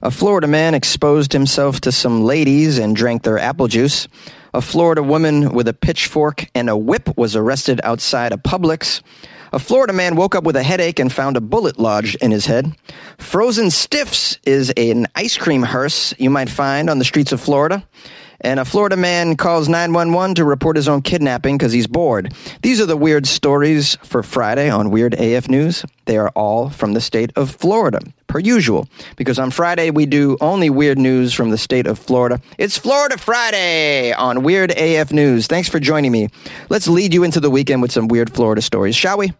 A Florida man exposed himself to some ladies and drank their apple juice. A Florida woman with a pitchfork and a whip was arrested outside a Publix. A Florida man woke up with a headache and found a bullet lodged in his head. Frozen Stiffs is an ice cream hearse you might find on the streets of Florida. And a Florida man calls 911 to report his own kidnapping because he's bored. These are the weird stories for Friday on Weird AF News. They are all from the state of Florida, per usual, because on Friday we do only weird news from the state of Florida. It's Florida Friday on Weird AF News. Thanks for joining me. Let's lead you into the weekend with some weird Florida stories, shall we?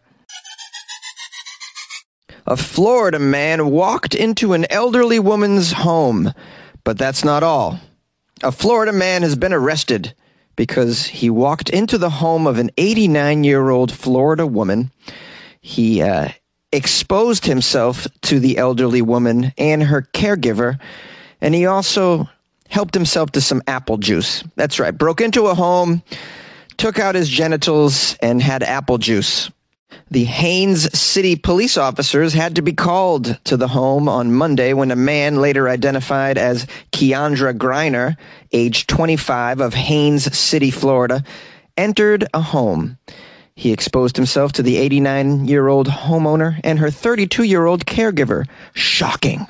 A Florida man walked into an elderly woman's home, but that's not all. A Florida man has been arrested because he walked into the home of an 89 year old Florida woman. He uh, exposed himself to the elderly woman and her caregiver, and he also helped himself to some apple juice. That's right, broke into a home, took out his genitals, and had apple juice. The Haines City police officers had to be called to the home on Monday when a man later identified as Keandra Griner, age 25 of Haines City, Florida, entered a home. He exposed himself to the 89 year old homeowner and her 32 year old caregiver. Shocking.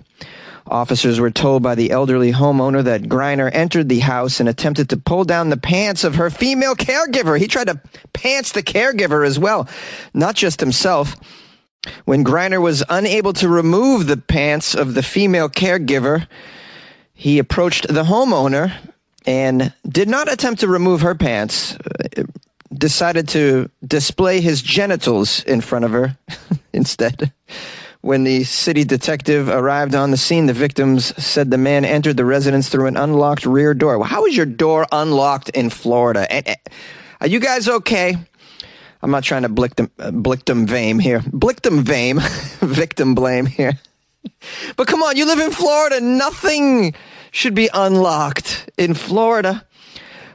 Officers were told by the elderly homeowner that Griner entered the house and attempted to pull down the pants of her female caregiver. He tried to pants the caregiver as well, not just himself. When Griner was unable to remove the pants of the female caregiver, he approached the homeowner and did not attempt to remove her pants, decided to display his genitals in front of her instead. When the city detective arrived on the scene, the victims said the man entered the residence through an unlocked rear door. Well, how is your door unlocked in Florida? Are you guys okay? I'm not trying to blickdom, uh, blickdom vame here. Blick them vame, victim blame here. But come on, you live in Florida. Nothing should be unlocked in Florida.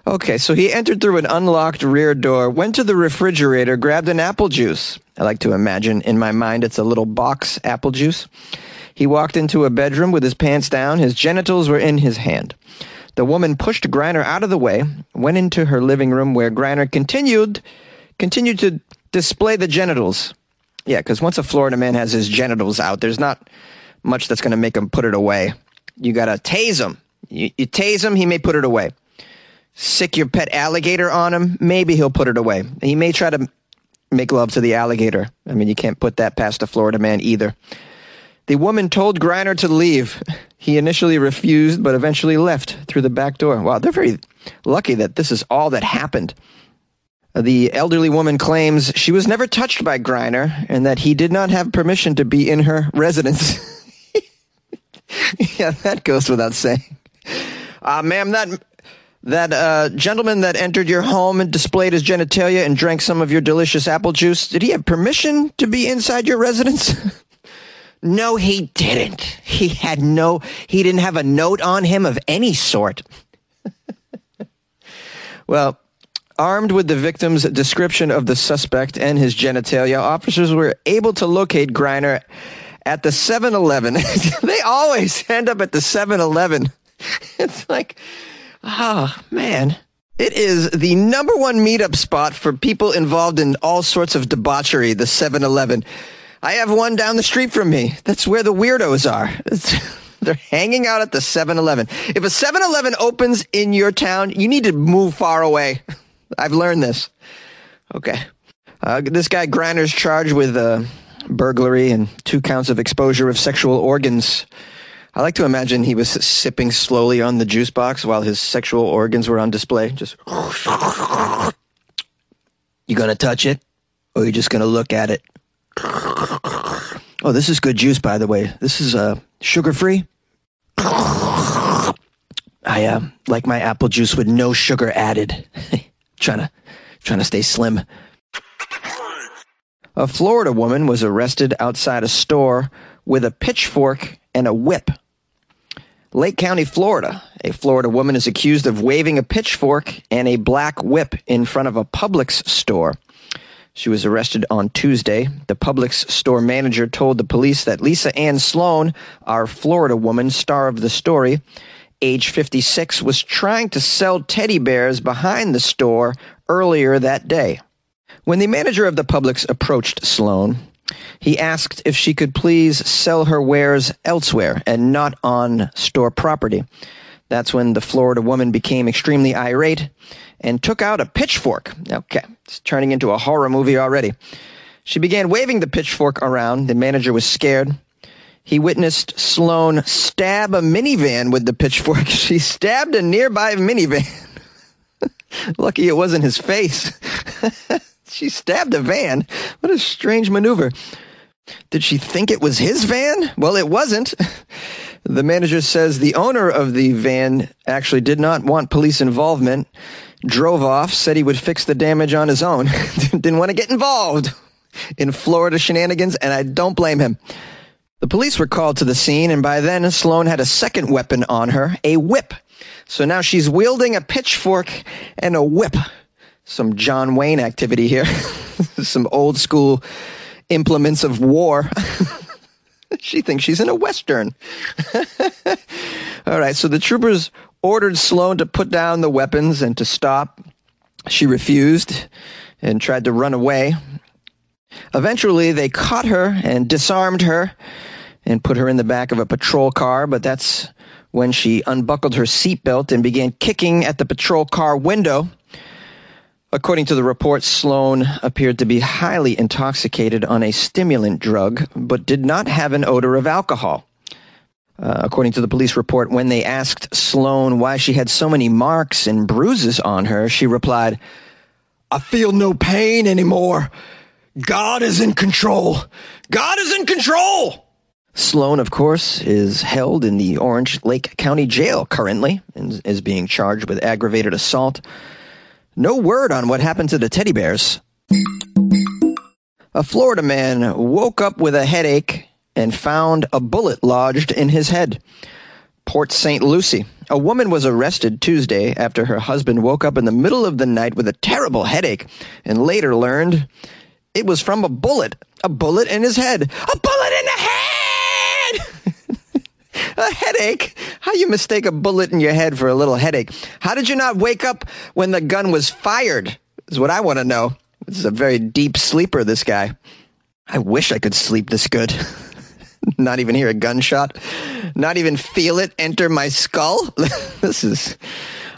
Okay, so he entered through an unlocked rear door, went to the refrigerator, grabbed an apple juice. I like to imagine in my mind it's a little box apple juice. He walked into a bedroom with his pants down, his genitals were in his hand. The woman pushed Griner out of the way, went into her living room where Griner continued continued to display the genitals. Yeah, because once a Florida man has his genitals out, there's not much that's going to make him put it away. You got to tase him. You, you tase him, he may put it away sick your pet alligator on him, maybe he'll put it away. He may try to make love to the alligator. I mean, you can't put that past a Florida man either. The woman told Griner to leave. He initially refused, but eventually left through the back door. Wow, they're very lucky that this is all that happened. The elderly woman claims she was never touched by Griner and that he did not have permission to be in her residence. yeah, that goes without saying. Uh, ma'am, that that uh, gentleman that entered your home and displayed his genitalia and drank some of your delicious apple juice, did he have permission to be inside your residence? no, he didn't. He had no, he didn't have a note on him of any sort. well, armed with the victim's description of the suspect and his genitalia, officers were able to locate Griner at the 7 Eleven. they always end up at the 7 Eleven. It's like, Oh, man. It is the number one meetup spot for people involved in all sorts of debauchery, the 7 Eleven. I have one down the street from me. That's where the weirdos are. It's, they're hanging out at the 7 Eleven. If a 7 Eleven opens in your town, you need to move far away. I've learned this. Okay. Uh, this guy Griner's charged with uh, burglary and two counts of exposure of sexual organs I like to imagine he was sipping slowly on the juice box while his sexual organs were on display. Just, you gonna touch it, or you just gonna look at it? Oh, this is good juice, by the way. This is uh, sugar free. I uh, like my apple juice with no sugar added. trying to, trying to stay slim. A Florida woman was arrested outside a store with a pitchfork and a whip Lake County, Florida. A Florida woman is accused of waving a pitchfork and a black whip in front of a Publix store. She was arrested on Tuesday. The Publix store manager told the police that Lisa Ann Sloan, our Florida woman, star of the story, age 56, was trying to sell teddy bears behind the store earlier that day. When the manager of the Publix approached Sloan, he asked if she could please sell her wares elsewhere and not on store property. That's when the Florida woman became extremely irate and took out a pitchfork. Okay, it's turning into a horror movie already. She began waving the pitchfork around. The manager was scared. He witnessed Sloan stab a minivan with the pitchfork. She stabbed a nearby minivan. Lucky it wasn't his face. she stabbed a van. What a strange maneuver. Did she think it was his van? Well, it wasn't. The manager says the owner of the van actually did not want police involvement, drove off, said he would fix the damage on his own, didn't want to get involved in Florida shenanigans, and I don't blame him. The police were called to the scene, and by then Sloan had a second weapon on her a whip. So now she's wielding a pitchfork and a whip. Some John Wayne activity here. Some old school implements of war. she thinks she's in a Western. All right, so the troopers ordered Sloan to put down the weapons and to stop. She refused and tried to run away. Eventually, they caught her and disarmed her and put her in the back of a patrol car, but that's when she unbuckled her seatbelt and began kicking at the patrol car window. According to the report, Sloan appeared to be highly intoxicated on a stimulant drug, but did not have an odor of alcohol. Uh, according to the police report, when they asked Sloan why she had so many marks and bruises on her, she replied, I feel no pain anymore. God is in control. God is in control. Sloan, of course, is held in the Orange Lake County Jail currently and is being charged with aggravated assault no word on what happened to the teddy bears. A Florida man woke up with a headache and found a bullet lodged in his head. Port St. Lucie. A woman was arrested Tuesday after her husband woke up in the middle of the night with a terrible headache and later learned it was from a bullet. A bullet in his head. A bullet in the head! a headache. How you mistake a bullet in your head for a little headache? How did you not wake up when the gun was fired? Is what I want to know. This is a very deep sleeper, this guy. I wish I could sleep this good. not even hear a gunshot. Not even feel it enter my skull. this is.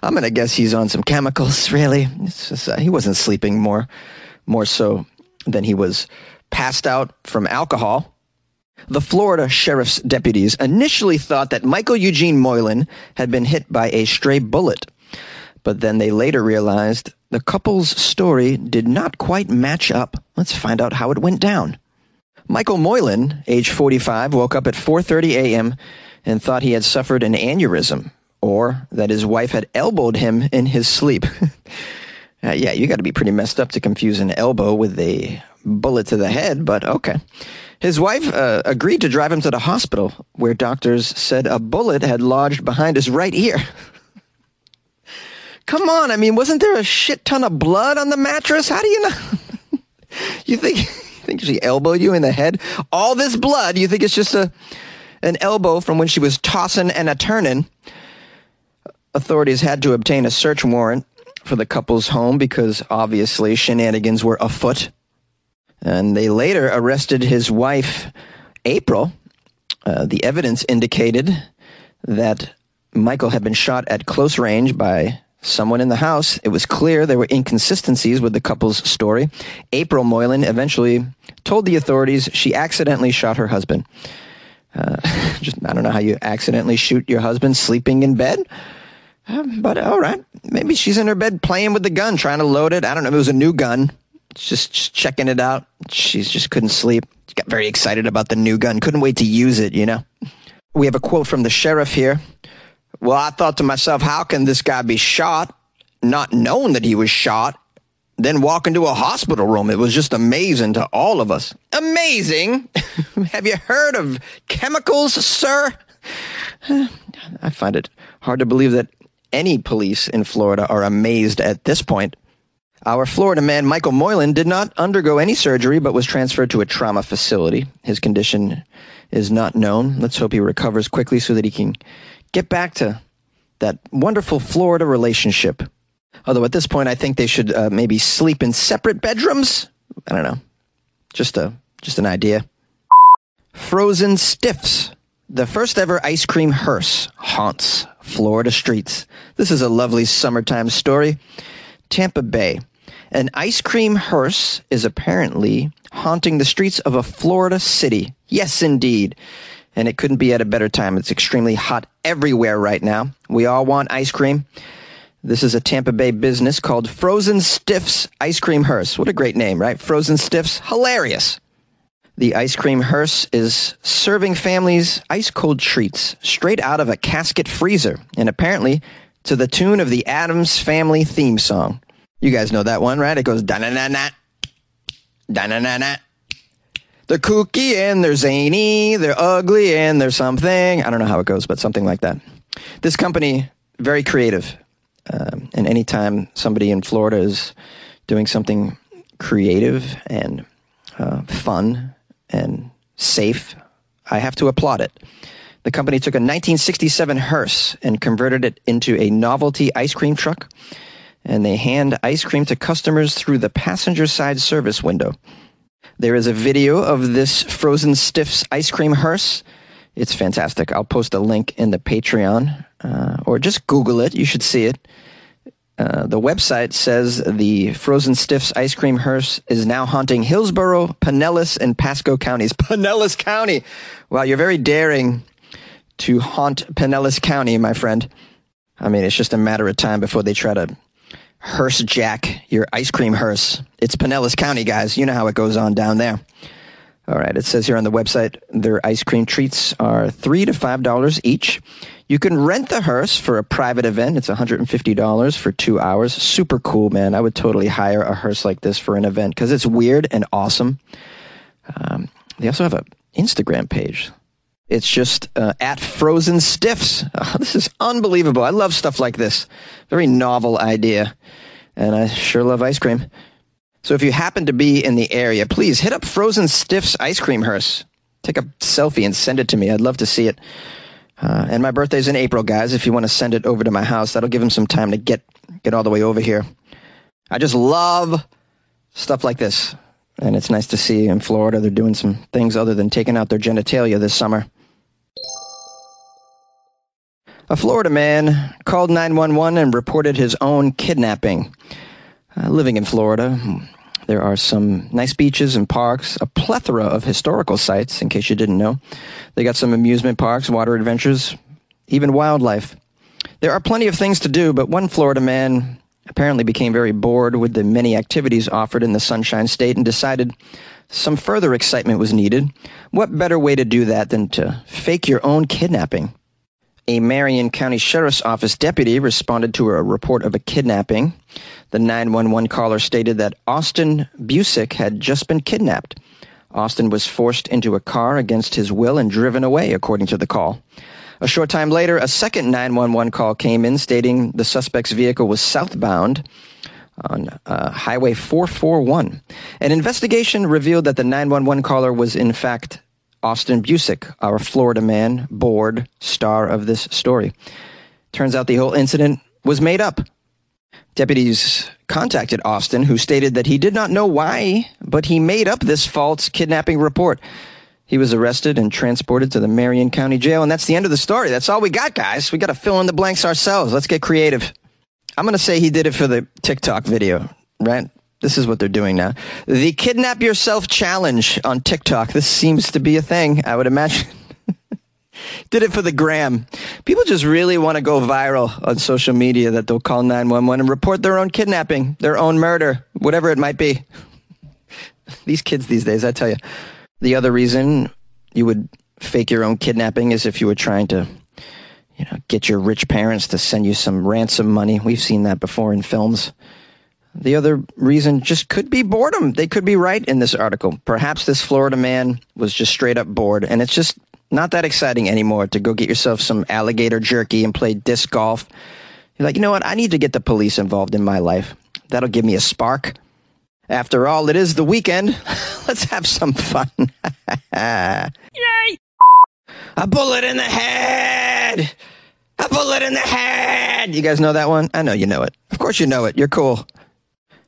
I'm gonna guess he's on some chemicals. Really, just, uh, he wasn't sleeping more, more so than he was passed out from alcohol. The Florida sheriff's deputies initially thought that Michael Eugene Moylan had been hit by a stray bullet, but then they later realized the couple's story did not quite match up. Let's find out how it went down. Michael Moylan, age 45, woke up at 4:30 a.m. and thought he had suffered an aneurysm or that his wife had elbowed him in his sleep. uh, yeah, you got to be pretty messed up to confuse an elbow with a bullet to the head, but okay. His wife uh, agreed to drive him to the hospital, where doctors said a bullet had lodged behind his right ear. Come on, I mean, wasn't there a shit ton of blood on the mattress? How do you know? you think you think she elbowed you in the head? All this blood, you think it's just a an elbow from when she was tossing and a turning? Authorities had to obtain a search warrant for the couple's home because obviously shenanigans were afoot. And they later arrested his wife, April. Uh, the evidence indicated that Michael had been shot at close range by someone in the house. It was clear there were inconsistencies with the couple's story. April Moylan eventually told the authorities she accidentally shot her husband. Uh, just I don't know how you accidentally shoot your husband sleeping in bed. Um, but all right, maybe she's in her bed playing with the gun, trying to load it. I don't know. If it was a new gun just, just checking it out. She just couldn't sleep. She got very excited about the new gun. Couldn't wait to use it, you know. We have a quote from the sheriff here. Well, I thought to myself, how can this guy be shot, not knowing that he was shot, then walk into a hospital room? It was just amazing to all of us. Amazing? have you heard of chemicals, sir? I find it hard to believe that any police in Florida are amazed at this point. Our Florida man, Michael Moylan, did not undergo any surgery but was transferred to a trauma facility. His condition is not known. Let's hope he recovers quickly so that he can get back to that wonderful Florida relationship. Although at this point, I think they should uh, maybe sleep in separate bedrooms. I don't know. Just a just an idea. Frozen Stiffs. The first ever ice cream hearse haunts Florida streets. This is a lovely summertime story. Tampa Bay. An ice cream hearse is apparently haunting the streets of a Florida city. Yes, indeed. And it couldn't be at a better time. It's extremely hot everywhere right now. We all want ice cream. This is a Tampa Bay business called Frozen Stiffs Ice Cream Hearse. What a great name, right? Frozen Stiffs. Hilarious. The ice cream hearse is serving families ice cold treats straight out of a casket freezer, and apparently to the tune of the Addams Family theme song. You guys know that one, right? It goes da na na na, da na na na. They're kooky and they're zany, they're ugly and they're something. I don't know how it goes, but something like that. This company, very creative. Um, and anytime somebody in Florida is doing something creative and uh, fun and safe, I have to applaud it. The company took a 1967 hearse and converted it into a novelty ice cream truck, and they hand ice cream to customers through the passenger side service window. There is a video of this Frozen Stiffs ice cream hearse. It's fantastic. I'll post a link in the Patreon, uh, or just Google it. You should see it. Uh, the website says the Frozen Stiffs ice cream hearse is now haunting Hillsborough, Pinellas, and Pasco counties. Pinellas County! Wow, you're very daring to haunt Pinellas County, my friend. I mean, it's just a matter of time before they try to hearse jack your ice cream hearse. It's Pinellas County, guys. You know how it goes on down there. All right, it says here on the website their ice cream treats are three to five dollars each. You can rent the hearse for a private event. It's $150 for two hours. Super cool, man. I would totally hire a hearse like this for an event because it's weird and awesome. Um, they also have an Instagram page. It's just uh, at Frozen Stiffs. Oh, this is unbelievable. I love stuff like this. Very novel idea. And I sure love ice cream. So if you happen to be in the area, please hit up Frozen Stiffs Ice Cream Hearse. Take a selfie and send it to me. I'd love to see it. Uh, and my birthday's in April, guys. If you want to send it over to my house, that'll give him some time to get get all the way over here. I just love stuff like this. And it's nice to see in Florida they're doing some things other than taking out their genitalia this summer. A Florida man called 911 and reported his own kidnapping. Uh, living in Florida, there are some nice beaches and parks, a plethora of historical sites, in case you didn't know. They got some amusement parks, water adventures, even wildlife. There are plenty of things to do, but one Florida man apparently became very bored with the many activities offered in the Sunshine State and decided some further excitement was needed. What better way to do that than to fake your own kidnapping? A Marion County Sheriff's Office deputy responded to a report of a kidnapping. The 911 caller stated that Austin Busick had just been kidnapped. Austin was forced into a car against his will and driven away, according to the call. A short time later, a second 911 call came in stating the suspect's vehicle was southbound on uh, Highway 441. An investigation revealed that the 911 caller was, in fact, Austin Busick, our Florida man, bored star of this story. Turns out the whole incident was made up. Deputies contacted Austin, who stated that he did not know why, but he made up this false kidnapping report. He was arrested and transported to the Marion County Jail, and that's the end of the story. That's all we got, guys. We got to fill in the blanks ourselves. Let's get creative. I'm going to say he did it for the TikTok video, right? This is what they're doing now. The kidnap yourself challenge on TikTok. This seems to be a thing, I would imagine. Did it for the gram. People just really want to go viral on social media that they'll call 911 and report their own kidnapping, their own murder, whatever it might be. these kids these days, I tell you. The other reason you would fake your own kidnapping is if you were trying to you know, get your rich parents to send you some ransom money. We've seen that before in films. The other reason just could be boredom. They could be right in this article. Perhaps this Florida man was just straight up bored, and it's just not that exciting anymore to go get yourself some alligator jerky and play disc golf. You're like, you know what? I need to get the police involved in my life. That'll give me a spark. After all, it is the weekend. Let's have some fun. Yay! A bullet in the head! A bullet in the head! You guys know that one? I know you know it. Of course you know it. You're cool.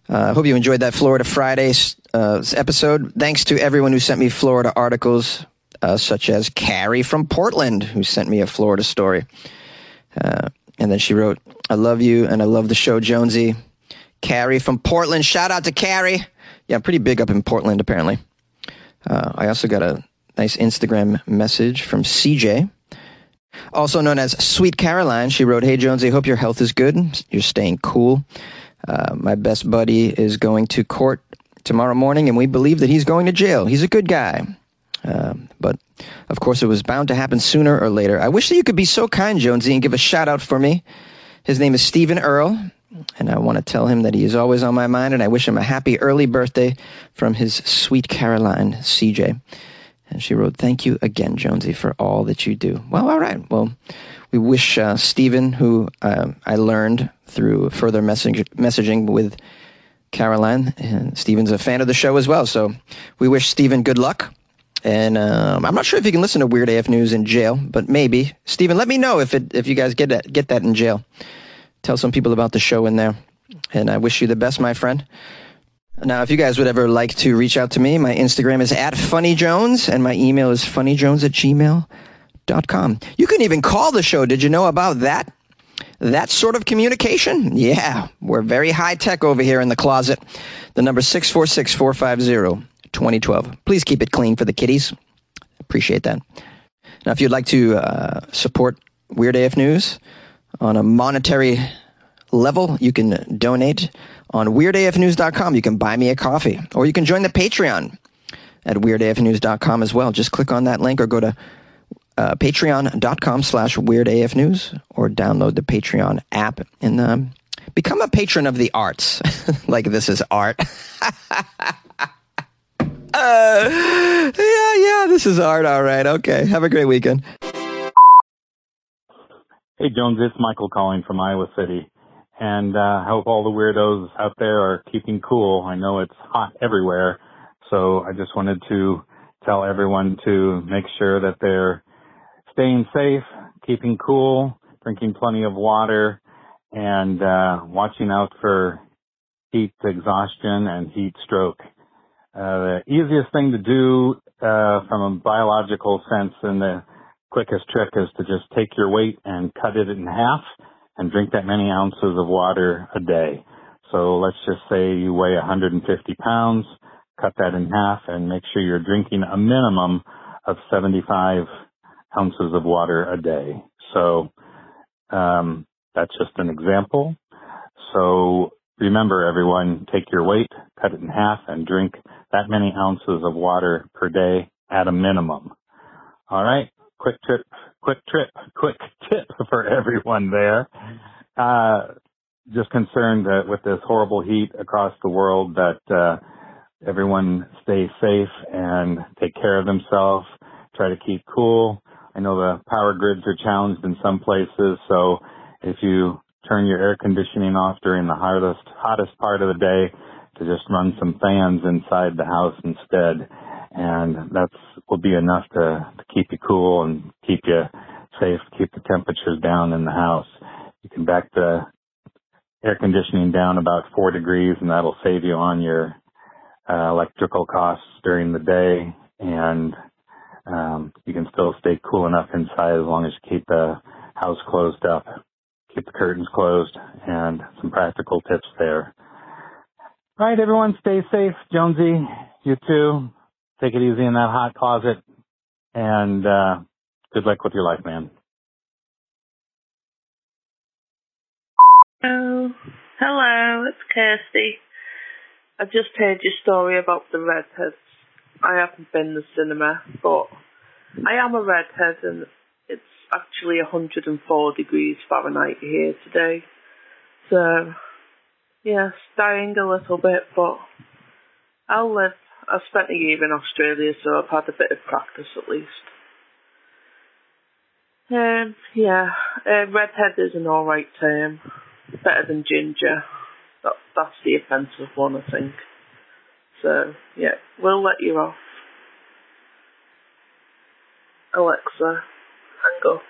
I uh, hope you enjoyed that Florida Friday uh, episode. Thanks to everyone who sent me Florida articles, uh, such as Carrie from Portland, who sent me a Florida story. Uh, and then she wrote, I love you and I love the show, Jonesy. Carrie from Portland. Shout out to Carrie. Yeah, I'm pretty big up in Portland, apparently. Uh, I also got a nice Instagram message from CJ, also known as Sweet Caroline. She wrote, Hey, Jonesy, hope your health is good. You're staying cool. Uh, my best buddy is going to court tomorrow morning, and we believe that he's going to jail. He's a good guy. Uh, but of course, it was bound to happen sooner or later. I wish that you could be so kind, Jonesy, and give a shout out for me. His name is Stephen Earl, and I want to tell him that he is always on my mind, and I wish him a happy early birthday from his sweet Caroline, CJ. And she wrote, Thank you again, Jonesy, for all that you do. Well, all right. Well, we wish uh, Stephen, who uh, I learned through further message- messaging with Caroline, and Stephen's a fan of the show as well. So we wish Stephen good luck. And um, I'm not sure if you can listen to Weird AF News in jail, but maybe. Stephen, let me know if it, if you guys get that, get that in jail. Tell some people about the show in there. And I wish you the best, my friend. Now, if you guys would ever like to reach out to me, my Instagram is at funnyjones and my email is funnyjones at gmail.com. You can even call the show. Did you know about that? That sort of communication? Yeah, we're very high tech over here in the closet. The number 646 450 2012. Please keep it clean for the kiddies. Appreciate that. Now, if you'd like to uh, support Weird AF News on a monetary level, you can donate on weirdafnews.com. You can buy me a coffee, or you can join the Patreon at weirdafnews.com as well. Just click on that link or go to uh, patreon.com slash weirdafnews or download the Patreon app and um, become a patron of the arts. like this is art. Uh, yeah, yeah, this is art. All right. Okay. Have a great weekend. Hey, Jones, it's Michael calling from Iowa City. And uh, I hope all the weirdos out there are keeping cool. I know it's hot everywhere. So I just wanted to tell everyone to make sure that they're staying safe, keeping cool, drinking plenty of water, and uh, watching out for heat exhaustion and heat stroke. Uh, the easiest thing to do uh, from a biological sense and the quickest trick is to just take your weight and cut it in half and drink that many ounces of water a day. So let's just say you weigh 150 pounds, cut that in half and make sure you're drinking a minimum of 75 ounces of water a day. So um, that's just an example. So remember everyone, take your weight, cut it in half and drink that many ounces of water per day at a minimum. All right. Quick tip, quick trip, quick tip for everyone there. Uh, just concerned that with this horrible heat across the world that, uh, everyone stay safe and take care of themselves. Try to keep cool. I know the power grids are challenged in some places, so if you turn your air conditioning off during the hottest hottest part of the day, to just run some fans inside the house instead. And that's will be enough to, to keep you cool and keep you safe, keep the temperatures down in the house. You can back the air conditioning down about four degrees and that'll save you on your uh, electrical costs during the day and um, you can still stay cool enough inside as long as you keep the house closed up, keep the curtains closed, and some practical tips there. All right, everyone, stay safe. Jonesy, you too. Take it easy in that hot closet, and uh, good luck with your life, man. Oh, hello, it's Kirsty. I just heard your story about the redheads. I haven't been to the cinema, but I am a redhead, and it's actually 104 degrees Fahrenheit here today. So Yes, dying a little bit, but I'll live. I've spent a year in Australia, so I've had a bit of practice at least. Um, yeah, uh, redhead is an alright term. Better than ginger. That, that's the offensive one, I think. So yeah, we'll let you off. Alexa, hang up.